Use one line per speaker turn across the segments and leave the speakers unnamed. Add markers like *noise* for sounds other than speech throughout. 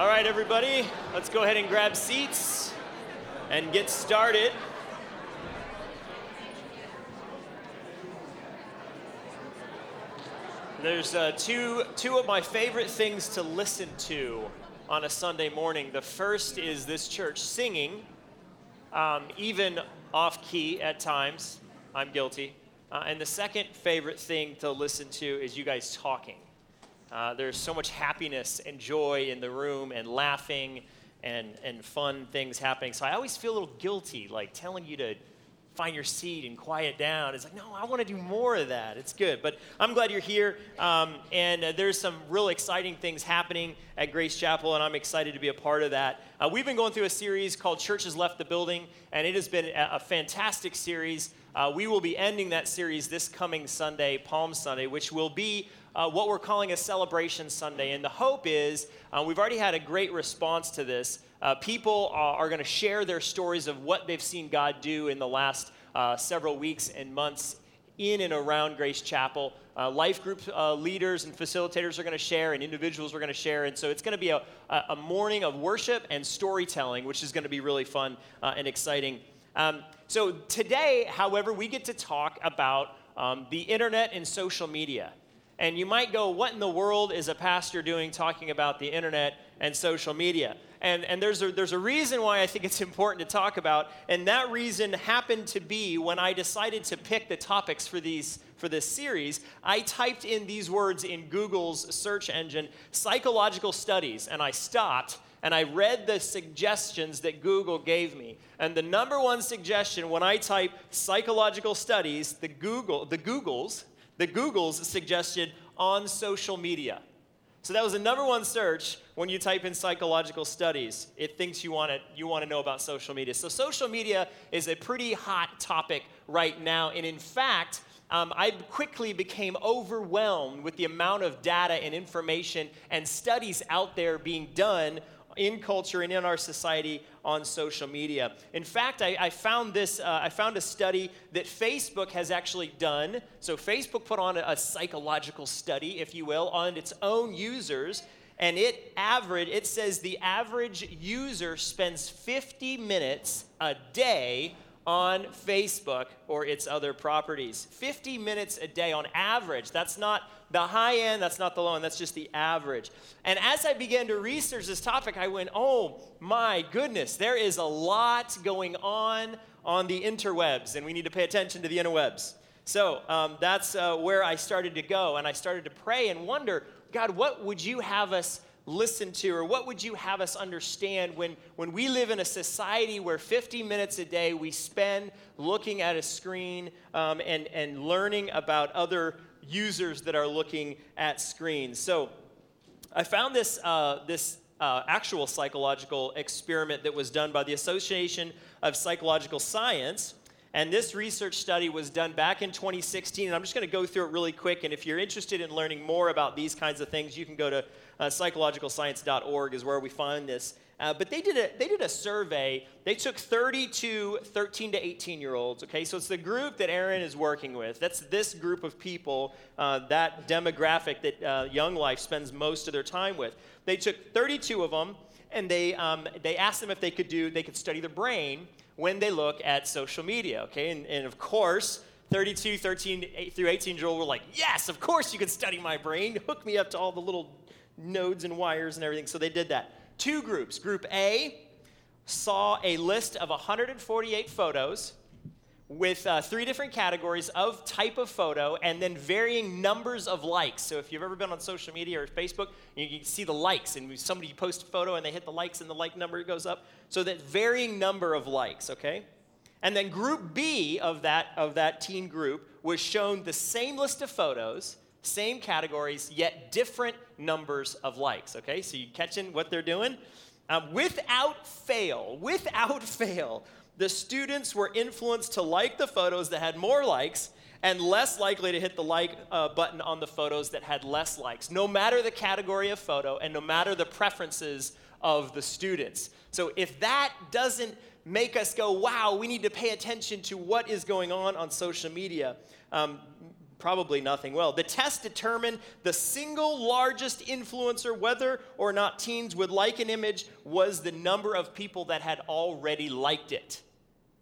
All right, everybody, let's go ahead and grab seats and get started. There's uh, two, two of my favorite things to listen to on a Sunday morning. The first is this church singing, um, even off key at times. I'm guilty. Uh, and the second favorite thing to listen to is you guys talking. Uh, there's so much happiness and joy in the room and laughing and, and fun things happening. So I always feel a little guilty, like telling you to find your seat and quiet down. It's like, no, I want to do more of that. It's good. But I'm glad you're here. Um, and uh, there's some real exciting things happening at Grace Chapel, and I'm excited to be a part of that. Uh, we've been going through a series called Churches Left the Building, and it has been a, a fantastic series. Uh, we will be ending that series this coming Sunday, Palm Sunday, which will be uh, what we're calling a celebration Sunday. And the hope is uh, we've already had a great response to this. Uh, people are, are going to share their stories of what they've seen God do in the last uh, several weeks and months in and around Grace Chapel. Uh, life group uh, leaders and facilitators are going to share, and individuals are going to share. And so it's going to be a, a morning of worship and storytelling, which is going to be really fun and exciting. Um, so today, however, we get to talk about um, the internet and social media. And you might go, what in the world is a pastor doing talking about the internet and social media? And, and there's, a, there's a reason why I think it's important to talk about, and that reason happened to be when I decided to pick the topics for, these, for this series, I typed in these words in Google's search engine, psychological studies, and I stopped and I read the suggestions that Google gave me. And the number one suggestion when I type psychological studies, the Google, the Googles, the Googles suggested on social media. So that was the number one search when you type in psychological studies. It thinks you want to you want to know about social media. So social media is a pretty hot topic right now, and in fact, um, I quickly became overwhelmed with the amount of data and information and studies out there being done in culture and in our society on social media. In fact, I, I found this, uh, I found a study that Facebook has actually done. So Facebook put on a, a psychological study, if you will, on its own users and it average it says the average user spends 50 minutes a day on Facebook or its other properties. 50 minutes a day on average. That's not the high end, that's not the low end, that's just the average. And as I began to research this topic, I went, oh my goodness, there is a lot going on on the interwebs, and we need to pay attention to the interwebs. So um, that's uh, where I started to go, and I started to pray and wonder, God, what would you have us listen to, or what would you have us understand when, when we live in a society where 50 minutes a day we spend looking at a screen um, and, and learning about other users that are looking at screens? So I found this, uh, this uh, actual psychological experiment that was done by the Association of Psychological Science. And this research study was done back in 2016. And I'm just going to go through it really quick. And if you're interested in learning more about these kinds of things, you can go to uh, psychologicalscience.org is where we find this. Uh, but they did, a, they did a survey. They took 32 13 to 18 year olds, okay? So it's the group that Aaron is working with. That's this group of people, uh, that demographic that uh, Young Life spends most of their time with. They took 32 of them and they, um, they asked them if they could do, they could study the brain when they look at social media, okay? And, and of course, 32, 13 through 18 year old were like, yes, of course you can study my brain. Hook me up to all the little nodes and wires and everything. So they did that. Two groups. Group A saw a list of 148 photos with uh, three different categories of type of photo and then varying numbers of likes. So if you've ever been on social media or Facebook, you can see the likes, and somebody posts a photo and they hit the likes and the like number goes up. So that varying number of likes, okay? And then group B of that, of that teen group was shown the same list of photos same categories, yet different numbers of likes. Okay, so you catching what they're doing? Um, without fail, *laughs* without fail, the students were influenced to like the photos that had more likes and less likely to hit the like uh, button on the photos that had less likes, no matter the category of photo and no matter the preferences of the students. So if that doesn't make us go, wow, we need to pay attention to what is going on on social media, um, probably nothing well. The test determined the single largest influencer whether or not teens would like an image was the number of people that had already liked it.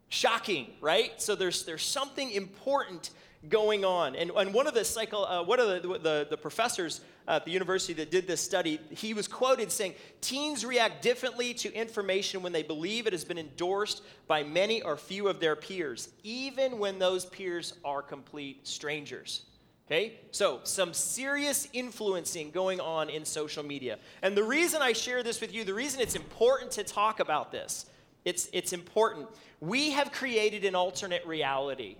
Shocking, right? So there's, there's something important going on. And, and one of the cycle, uh, one of the, the, the professors at the university that did this study, he was quoted saying, teens react differently to information when they believe it has been endorsed by many or few of their peers, even when those peers are complete strangers. Okay? So, some serious influencing going on in social media. And the reason I share this with you, the reason it's important to talk about this, it's, it's important. We have created an alternate reality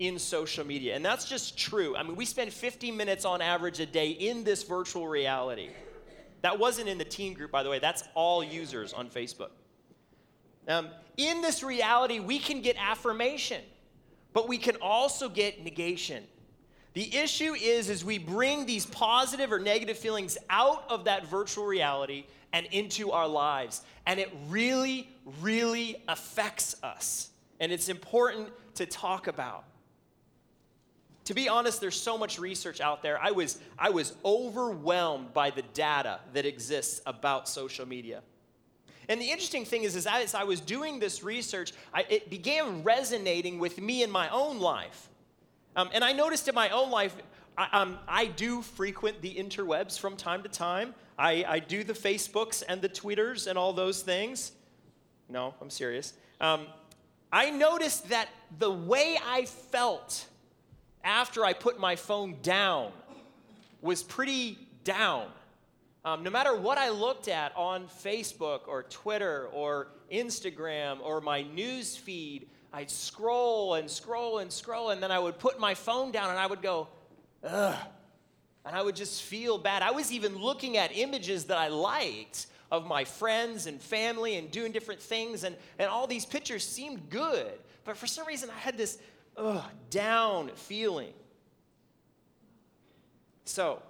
in social media. And that's just true. I mean, we spend 50 minutes on average a day in this virtual reality. That wasn't in the teen group, by the way, that's all users on Facebook. Um, in this reality, we can get affirmation, but we can also get negation. The issue is, is we bring these positive or negative feelings out of that virtual reality and into our lives. And it really, really affects us. And it's important to talk about to be honest, there's so much research out there. I was, I was overwhelmed by the data that exists about social media. And the interesting thing is, is as I was doing this research, I, it began resonating with me in my own life. Um, and I noticed in my own life, I, um, I, do frequent the interwebs from time to time. I, I, do the Facebooks and the Twitters and all those things. No, I'm serious. Um, I noticed that the way I felt after I put my phone down was pretty down. Um, no matter what I looked at on Facebook or Twitter or Instagram or my news feed, I'd scroll and scroll and scroll, and then I would put my phone down and I would go, ugh. And I would just feel bad. I was even looking at images that I liked of my friends and family and doing different things, and, and all these pictures seemed good. But for some reason, I had this ugh, down feeling. So,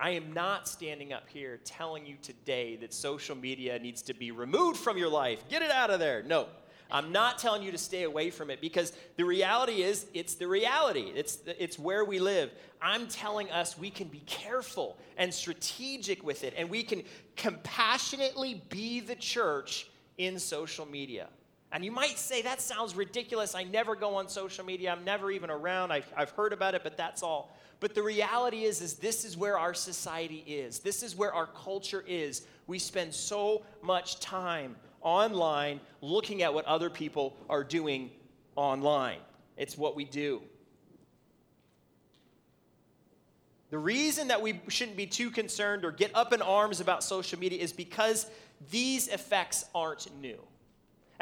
I am not standing up here telling you today that social media needs to be removed from your life. Get it out of there. No. I'm not telling you to stay away from it because the reality is it's the reality. It's, it's where we live. I'm telling us we can be careful and strategic with it and we can compassionately be the church in social media. And you might say, that sounds ridiculous. I never go on social media. I'm never even around. I've, I've heard about it, but that's all. But the reality is, is this is where our society is. This is where our culture is. We spend so much time online looking at what other people are doing online. It's what we do. The reason that we shouldn't be too concerned or get up in arms about social media is because these effects aren't new.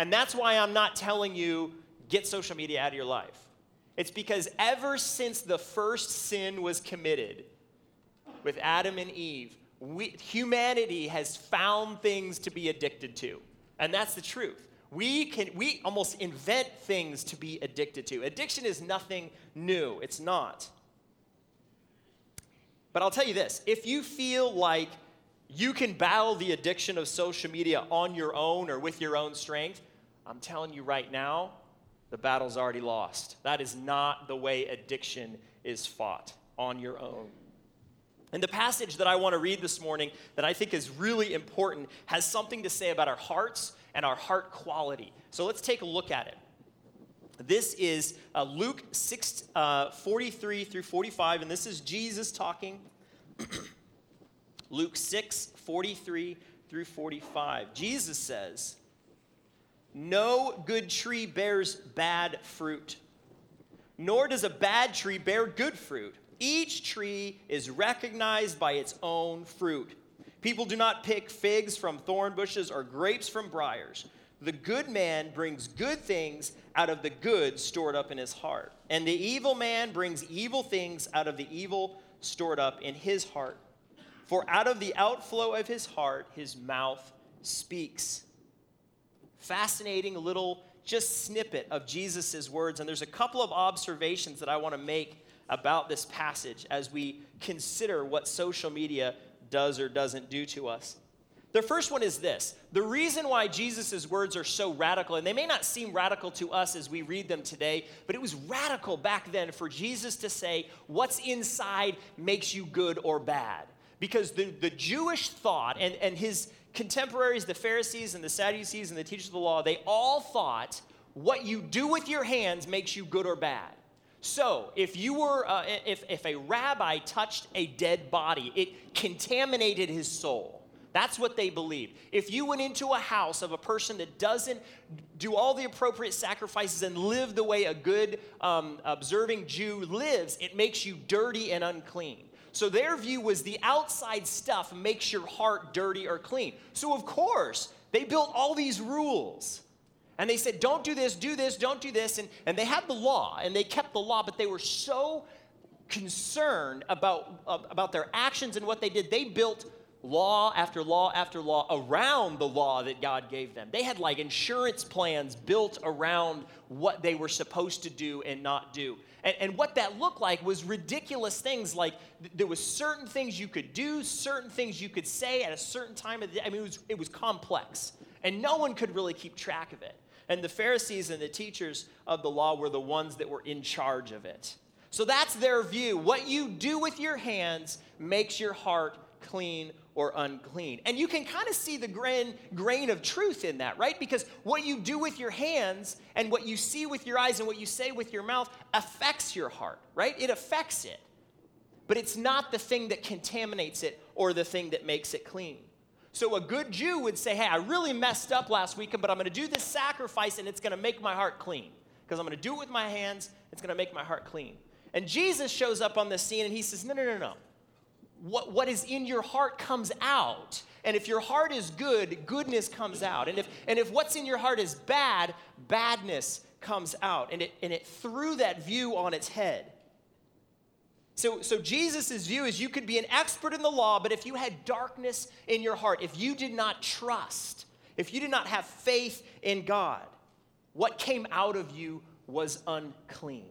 And that's why I'm not telling you, get social media out of your life. It's because ever since the first sin was committed with Adam and Eve, we, humanity has found things to be addicted to. And that's the truth. We can we almost invent things to be addicted to. Addiction is nothing new. It's not. But I'll tell you this, if you feel like you can battle the addiction of social media on your own or with your own strength, I'm telling you right now, the battle's already lost. That is not the way addiction is fought on your own. And the passage that I want to read this morning that I think is really important has something to say about our hearts and our heart quality. So let's take a look at it. This is uh, Luke 6, uh, 43 through 45, and this is Jesus talking. *clears throat* Luke 6, 43 through 45. Jesus says, no good tree bears bad fruit, nor does a bad tree bear good fruit. Each tree is recognized by its own fruit. People do not pick figs from thorn bushes or grapes from briars. The good man brings good things out of the good stored up in his heart, and the evil man brings evil things out of the evil stored up in his heart. For out of the outflow of his heart, his mouth speaks fascinating little just snippet of Jesus' words. And there's a couple of observations that I want to make about this passage as we consider what social media does or doesn't do to us. The first one is this the reason why Jesus' words are so radical, and they may not seem radical to us as we read them today, but it was radical back then for Jesus to say, What's inside makes you good or bad. Because the, the Jewish thought and, and his contemporaries, the Pharisees and the Sadducees and the teachers of the law, they all thought what you do with your hands makes you good or bad. So, if you were, uh, if, if a rabbi touched a dead body, it contaminated his soul. That's what they believed. If you went into a house of a person that doesn't do all the appropriate sacrifices and live the way a good, um, observing Jew lives, it makes you dirty and unclean. So their view was the outside stuff makes your heart dirty or clean. So, of course, they built all these rules. And they said, don't do this, do this, don't do this. And, and they had the law, and they kept the law, but they were so concerned about, about their actions and what they did. They built law after law after law around the law that God gave them. They had like insurance plans built around what they were supposed to do and not do. And, and what that looked like was ridiculous things like th- there was certain things you could do, certain things you could say at a certain time of the day. I mean, it was, it was complex. And no one could really keep track of it. And the Pharisees and the teachers of the law were the ones that were in charge of it. So that's their view. What you do with your hands makes your heart clean or unclean. And you can kind of see the grain, grain of truth in that, right? Because what you do with your hands and what you see with your eyes and what you say with your mouth affects your heart, right? It affects it. But it's not the thing that contaminates it or the thing that makes it clean. So a good Jew would say, Hey, I really messed up last weekend, but I'm going to do this sacrifice and it's going to make my heart clean. Because I'm going to do it with my hands, it's going to make my heart clean. And Jesus shows up on the scene and he says, No, no, no, no what, what is in your heart comes out. And if your heart is good, goodness comes out. And if, and if what's in your heart is bad, badness comes out. And it, and it threw that view on its head. So, so Jesus' view is you could be an expert in the law, but if you had darkness in your heart, if you did not trust, if you did not have faith in God, what came out of you was unclean.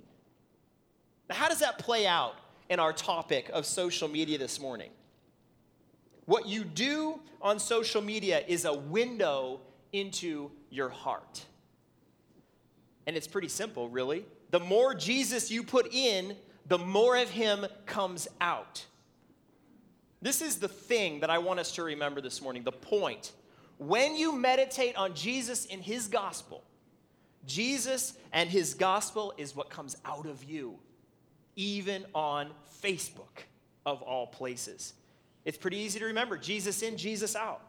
Now, how does that play out in our topic of social media this morning. What you do on social media is a window into your heart. And it's pretty simple, really. The more Jesus you put in, the more of him comes out. This is the thing that I want us to remember this morning, the point. When you meditate on Jesus in his gospel, Jesus and his gospel is what comes out of you even on Facebook, of all places. It's pretty easy to remember Jesus in, Jesus out.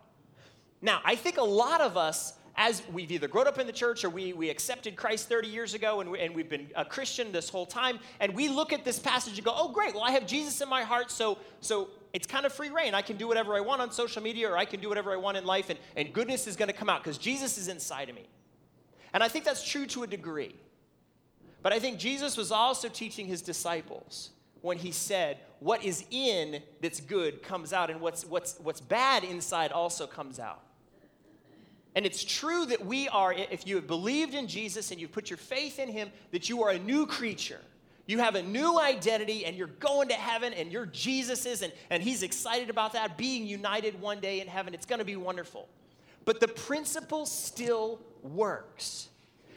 Now, I think a lot of us, as we've either grown up in the church or we, we accepted Christ 30 years ago and, we, and we've been a Christian this whole time, and we look at this passage and go, oh, great, well, I have Jesus in my heart, so, so it's kind of free reign. I can do whatever I want on social media or I can do whatever I want in life, and, and goodness is going to come out because Jesus is inside of me. And I think that's true to a degree. But I think Jesus was also teaching his disciples when he said, What is in that's good comes out, and what's, what's, what's bad inside also comes out. And it's true that we are, if you have believed in Jesus and you've put your faith in him, that you are a new creature. You have a new identity and you're going to heaven and you're Jesus's, and, and he's excited about that, being united one day in heaven. It's going to be wonderful. But the principle still works.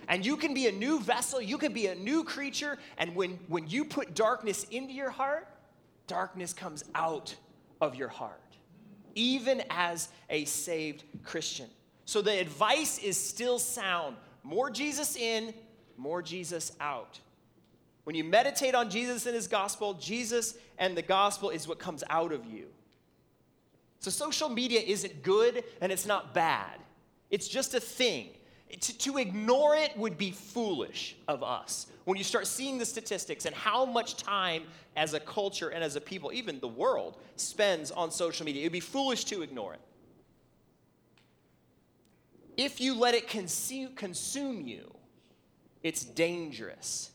And you can be a new vessel, you can be a new creature, and when, when you put darkness into your heart, darkness comes out of your heart, even as a saved Christian. So the advice is still sound more Jesus in, more Jesus out. When you meditate on Jesus and his gospel, Jesus and the gospel is what comes out of you. So social media isn't good and it's not bad, it's just a thing. To, to, ignore it would be foolish of us. When you start seeing the statistics and how much time as a culture and as a people, even the world, spends on social media, it would be foolish to ignore it. If you let it consume, consume you, it's dangerous.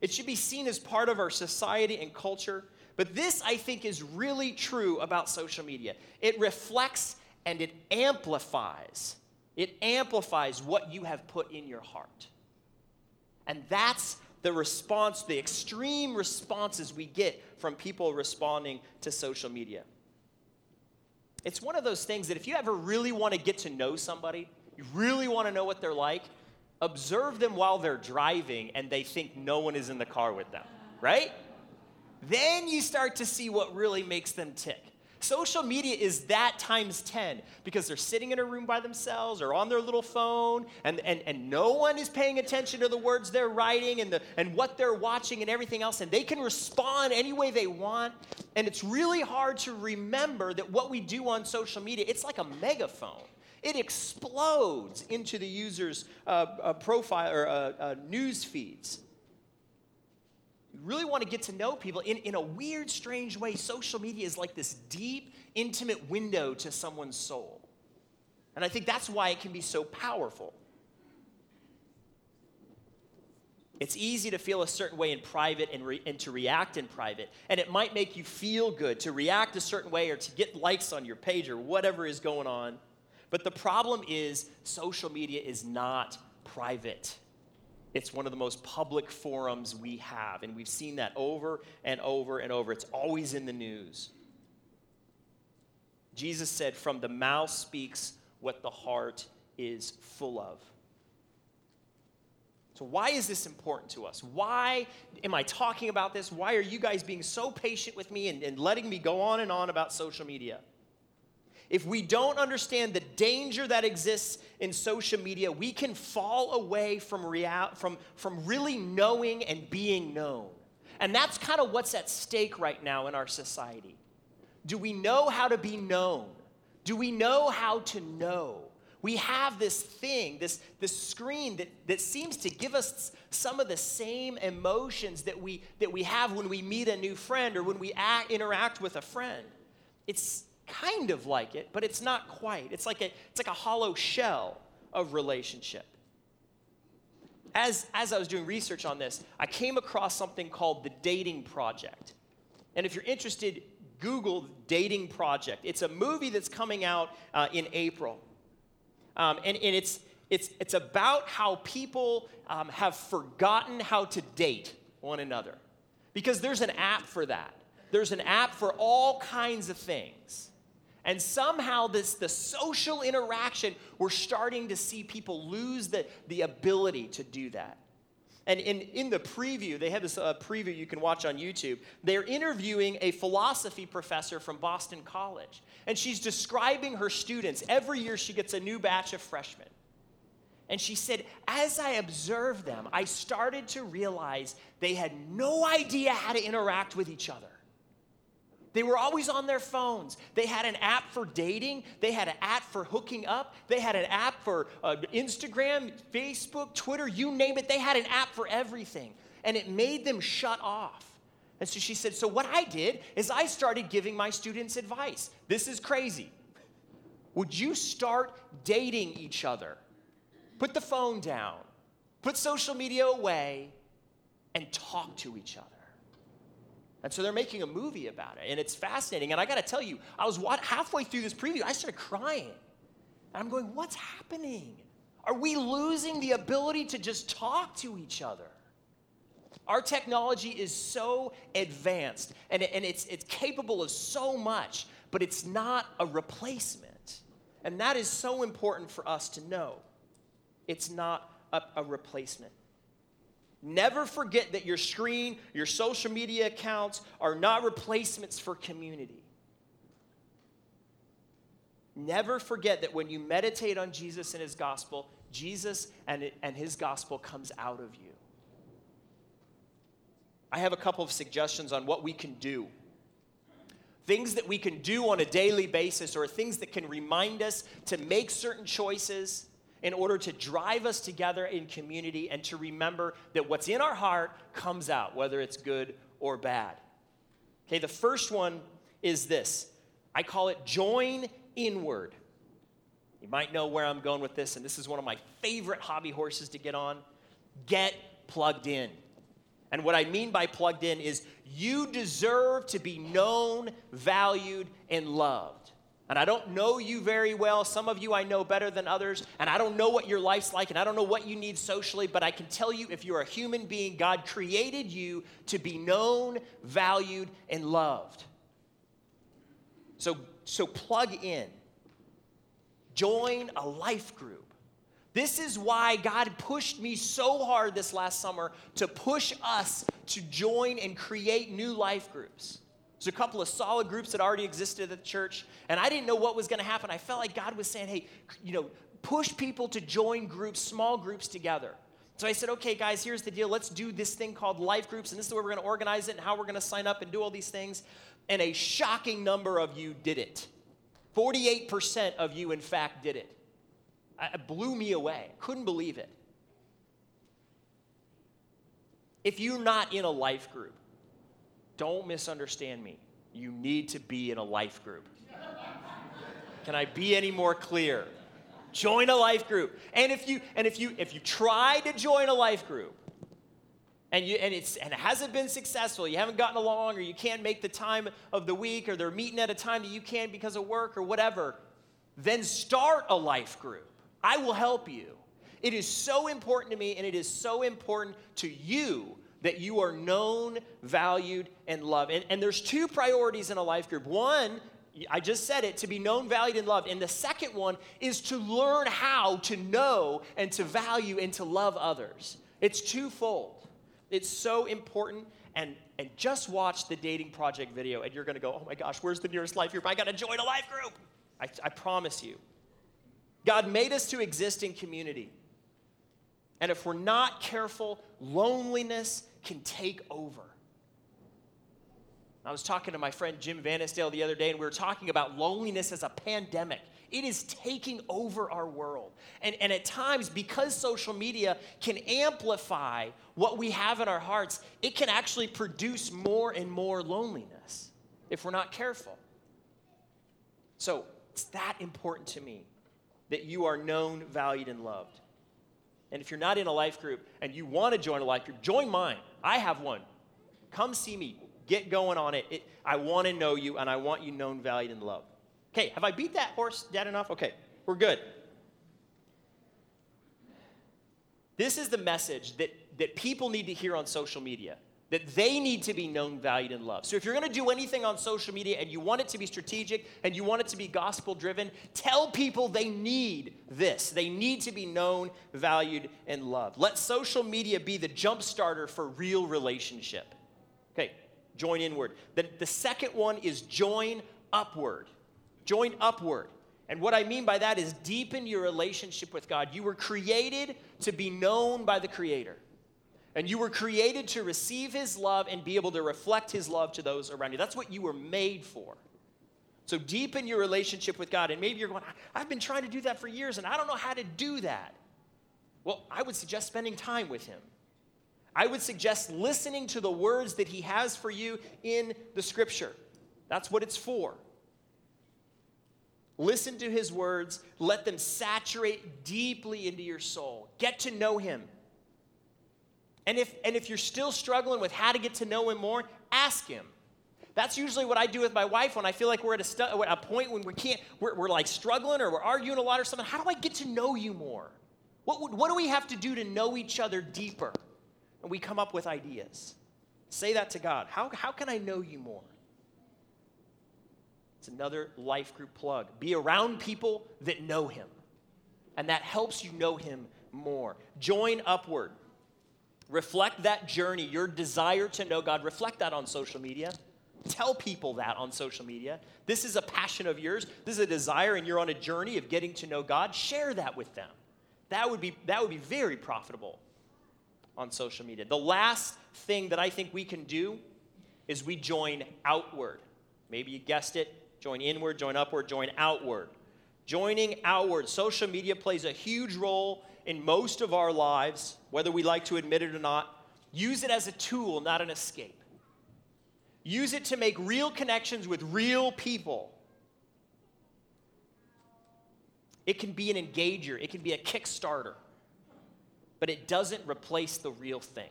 It should be seen as part of our society and culture. But this, I think, is really true about social media. It reflects and it amplifies it amplifies what you have put in your heart. And that's the response, the extreme responses we get from people responding to social media. it's one of those things that if you ever really want to get to know somebody, you really want to know what they're like, observe them while they're driving and they think no one is in the car with them, right? Then you start to see what really makes them tick. Social media is that times 10 because they're sitting in a room by themselves or on their little phone and, and, and no one is paying attention to the words they're writing and, the, and what they're watching and everything else. And they can respond any way they want. And it's really hard to remember that what we do on social media, it's like a megaphone. It explodes into the user's uh, uh, profile or uh, uh news feeds you really want to get to know people in, in a weird, strange way, social media is like this deep, intimate window to someone's soul. And I think that's why it can be so powerful. It's easy to feel a certain way in private and, re- and to react in private. And it might make you feel good to react a certain way or to get likes on your page or whatever is going on. But the problem is, social media is not private. It's one of the most public forums we have, and we've seen that over and over and over. It's always in the news. Jesus said, From the mouth speaks what the heart is full of. So, why is this important to us? Why am I talking about this? Why are you guys being so patient with me and, and letting me go on and on about social media? If we don't understand the danger that exists in social media, we can fall away from, from, from really knowing and being known. And that's kind of what's at stake right now in our society. Do we know how to be known? Do we know how to know? We have this thing, this, this screen that, that seems to give us some of the same emotions that we, that we have when we meet a new friend or when we act, interact with a friend. It's, kind of like it, but it's not quite. It's like a, it's like a hollow shell of relationship. As, as I was doing research on this, I came across something called the Dating Project. And if you're interested, Google Dating Project. It's a movie that's coming out uh, in April. Um, and, and it's, it's, it's about how people um, have forgotten how to date one another. Because there's an app for that. There's an app for all kinds of things. And somehow, this the social interaction, we're starting to see people lose the, the ability to do that. And in, in the preview, they have this uh, preview you can watch on YouTube. They're interviewing a philosophy professor from Boston College. And she's describing her students. Every year, she gets a new batch of freshmen. And she said, as I observed them, I started to realize they had no idea how to interact with each other. They were always on their phones. They had an app for dating. They had an app for hooking up. They had an app for uh, Instagram, Facebook, Twitter, you name it. They had an app for everything. And it made them shut off. And so she said, So what I did is I started giving my students advice. This is crazy. Would you start dating each other? Put the phone down, put social media away, and talk to each other. And so they're making a movie about it, and it's fascinating. And I got to tell you, I was halfway through this preview, I started crying. And I'm going, what's happening? Are we losing the ability to just talk to each other? Our technology is so advanced and, and it's, it's capable of so much, but it's not a replacement. And that is so important for us to know. It's not a, a replacement. Never forget that your screen, your social media accounts are not replacements for community. Never forget that when you meditate on Jesus and his gospel, Jesus and, and his gospel comes out of you. I have a couple of suggestions on what we can do. Things that we can do on a daily basis, or things that can remind us to make certain choices in order to drive us together in community and to remember that what's in our heart comes out, whether it's good or bad. Okay, the first one is this I call it join inward. You might know where I'm going with this, and this is one of my favorite hobby horses to get on. Get plugged in. And what I mean by plugged in is you deserve to be known, valued, and loved. And I don't know you very well. Some of you I know better than others. And I don't know what your life's like. And I don't know what you need socially. But I can tell you if you're a human being, God created you to be known, valued, and loved. So, so plug in. Join a life group. This is why God pushed me so hard this last summer to push us to join and create new life groups. There's a couple of solid groups that already existed at the church, and I didn't know what was going to happen. I felt like God was saying, hey, you know, push people to join groups, small groups together. So I said, okay, guys, here's the deal. Let's do this thing called life groups, and this is where we're going to organize it and how we're going to sign up and do all these things. And a shocking number of you did it. 48% of you, in fact, did it. It blew me away. Couldn't believe it. If you're not in a life group, don't misunderstand me. You need to be in a life group. Can I be any more clear? Join a life group. And if you and if you if you try to join a life group and you and it's and it hasn't been successful, you haven't gotten along or you can't make the time of the week or they're meeting at a time that you can't because of work or whatever, then start a life group. I will help you. It is so important to me, and it is so important to you that you are known, valued, and loved. And, and there's two priorities in a life group. One, I just said it, to be known, valued, and loved. And the second one is to learn how to know and to value and to love others. It's twofold. It's so important. And, and just watch the dating project video, and you're gonna go, oh my gosh, where's the nearest life group? I gotta join a life group. I, I promise you. God made us to exist in community. And if we're not careful, loneliness can take over. I was talking to my friend Jim Vanisdale the other day, and we were talking about loneliness as a pandemic. It is taking over our world. And, and at times, because social media can amplify what we have in our hearts, it can actually produce more and more loneliness if we're not careful. So it's that important to me that you are known, valued, and loved. And if you're not in a life group and you want to join a life group, join mine. I have one. Come see me. Get going on it. it I want to know you and I want you known, valued, and loved. Okay, have I beat that horse dead enough? Okay, we're good. This is the message that, that people need to hear on social media that they need to be known, valued, and loved. So if you're going to do anything on social media and you want it to be strategic and you want it to be gospel driven, tell people they need this. They need to be known, valued, and loved. Let social media be the jump starter for real relationship. Okay, join inward. The, the second one is join upward. Join upward. And what I mean by that is deepen your relationship with God. You were created to be known by the Creator. And you were created to receive his love and be able to reflect his love to those around you. That's what you were made for. So deepen your relationship with God. And maybe you're going, I've been trying to do that for years and I don't know how to do that. Well, I would suggest spending time with him. I would suggest listening to the words that he has for you in the scripture. That's what it's for. Listen to his words, let them saturate deeply into your soul. Get to know him. And if, and if you're still struggling with how to get to know him more, ask him. That's usually what I do with my wife when I feel like we're at a, stu- a point when we can't, we're, we're like struggling or we're arguing a lot or something. How do I get to know you more? What, what do we have to do to know each other deeper? And we come up with ideas. Say that to God. How, how can I know you more? It's another life group plug. Be around people that know him, and that helps you know him more. Join upward. Reflect that journey, your desire to know God. Reflect that on social media. Tell people that on social media. This is a passion of yours. This is a desire, and you're on a journey of getting to know God. Share that with them. That would be, that would be very profitable on social media. The last thing that I think we can do is we join outward. Maybe you guessed it join inward, join upward, join outward. Joining outward. Social media plays a huge role in most of our lives, whether we like to admit it or not, use it as a tool, not an escape. Use it to make real connections with real people. It can be an engager, it can be a Kickstarter, but it doesn't replace the real thing.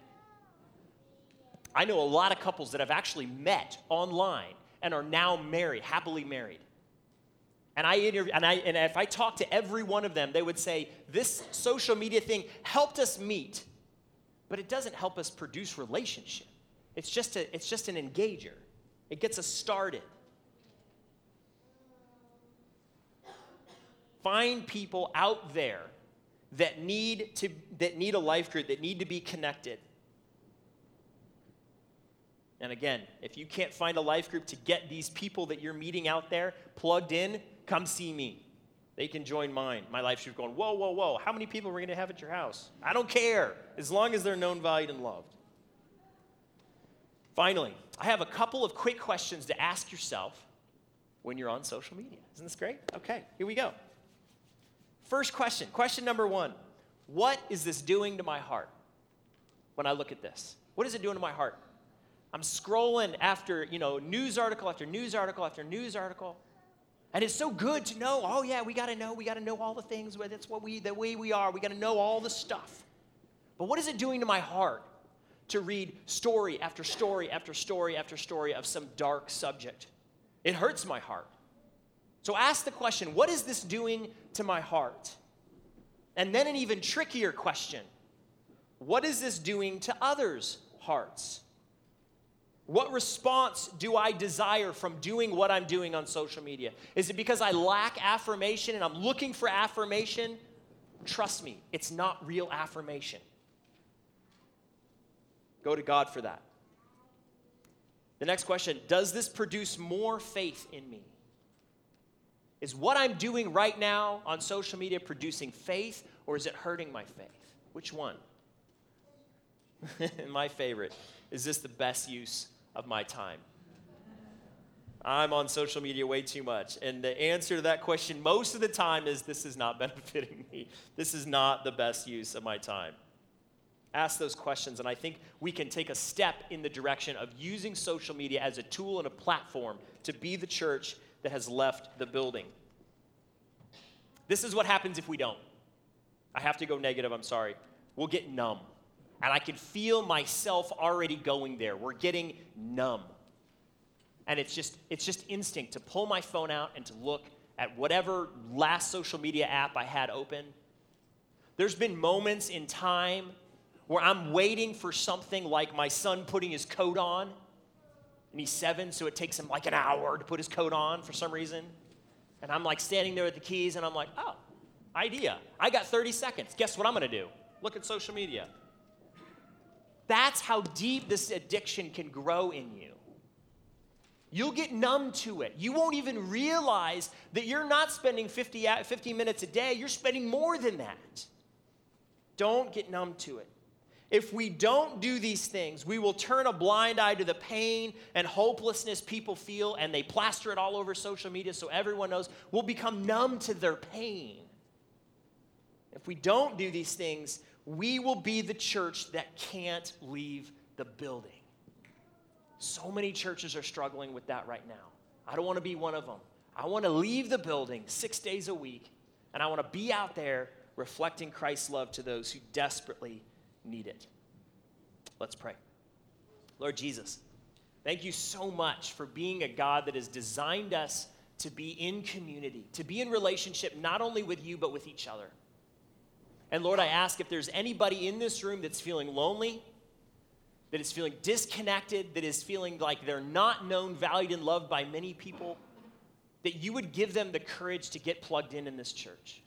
I know a lot of couples that have actually met online and are now married, happily married. And I interview, and I and if I talk to every one of them, they would say this social media thing helped us meet, but it doesn't help us produce relationship. It's just a, it's just an engager. It gets us started. find people out there that need to that need a life group that need to be connected and again if you can't find a life group to get these people that you're meeting out there plugged in come see me. They can join mine. My life group going whoa whoa whoa. How many people are we going to have at your house? I don't care as long as they're known valued and loved. Finally i have a couple of quick questions to ask yourself when you're on social media. Isn't this great? Okay here we go. First question, question number one. What is this doing to my heart when I look at this? What is it doing to my heart? I'm scrolling after, you know, news article after news article after news article. And it's so good to know, oh yeah, we got to know, we got to know all the things, that's what we, the way we are. We got to know all the stuff. But what is it doing to my heart to read story after story after story after story of some dark subject? It hurts my heart. So ask the question what is this doing to my heart? And then an even trickier question what is this doing to others' hearts? What response do I desire from doing what I'm doing on social media? Is it because I lack affirmation and I'm looking for affirmation? Trust me, it's not real affirmation. Go to God for that. The next question Does this produce more faith in me? Is what I'm doing right now on social media producing faith or is it hurting my faith? Which one? *laughs* my favorite. Is this the best use of my time? I'm on social media way too much. And the answer to that question most of the time is this is not *laughs* benefiting me. This is not the best use of my time. Ask those questions, and I think we can take a step in the direction of using social media as a tool and a platform to be the church that has left the building. This is what happens if we don't. I have to go negative, I'm sorry. We'll get numb. And I can feel myself already going there. We're getting numb. And it's just it's just instinct to pull my phone out and to look at whatever last social media app I had open. There's been moments in time where I'm waiting for something like my son putting his coat on and he's seven, so it takes him like an hour to put his coat on for some reason. And I'm like standing there at the keys, and I'm like, oh, idea. I got 30 seconds. Guess what I'm gonna do? Look at social media. That's how deep this addiction can grow in you. You'll get numb to it. You won't even realize that you're not spending 50, uh, 50 minutes a day, you're spending more than that. Don't get numb to it. If we don't do these things, we will turn a blind eye to the pain and hopelessness people feel, and they plaster it all over social media so everyone knows. We'll become numb to their pain. If we don't do these things, we will be the church that can't leave the building. So many churches are struggling with that right now. I don't want to be one of them. I want to leave the building six days a week, and I want to be out there reflecting Christ's love to those who desperately need it. Let's pray. Lord Jesus, thank you so much for being a God that has designed us to be in community, to be in relationship not only with you, but with each other. And Lord, I ask if there's anybody in this room that's feeling lonely, that is feeling disconnected, that is feeling like they're not known, valued, and loved by many people, that you would give them the courage to get plugged in in this church.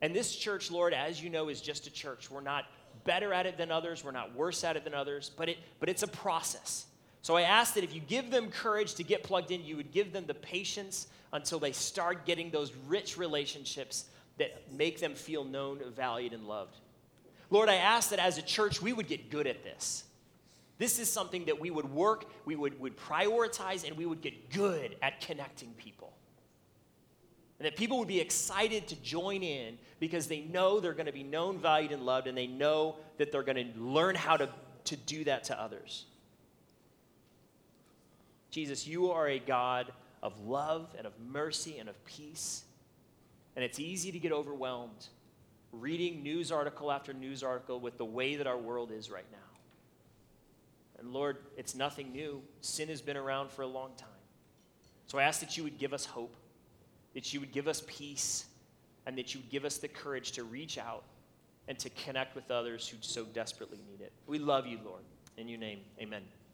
And this church, Lord, as you know, is just a church. We're not better at it than others, we're not worse at it than others, but, it, but it's a process. So I ask that if you give them courage to get plugged in, you would give them the patience until they start getting those rich relationships that make them feel known, valued, and loved. Lord, I ask that as a church, we would get good at this. This is something that we would work, we would, would prioritize, and we would get good at connecting people. And that people would be excited to join in because they know they're going to be known, valued, and loved, and they know that they're going to learn how to, to do that to others. Jesus, you are a God of love and of mercy and of peace. And it's easy to get overwhelmed reading news article after news article with the way that our world is right now. And Lord, it's nothing new. Sin has been around for a long time. So I ask that you would give us hope that you would give us peace and that you would give us the courage to reach out and to connect with others who so desperately need it. We love you, Lord. In your name, amen.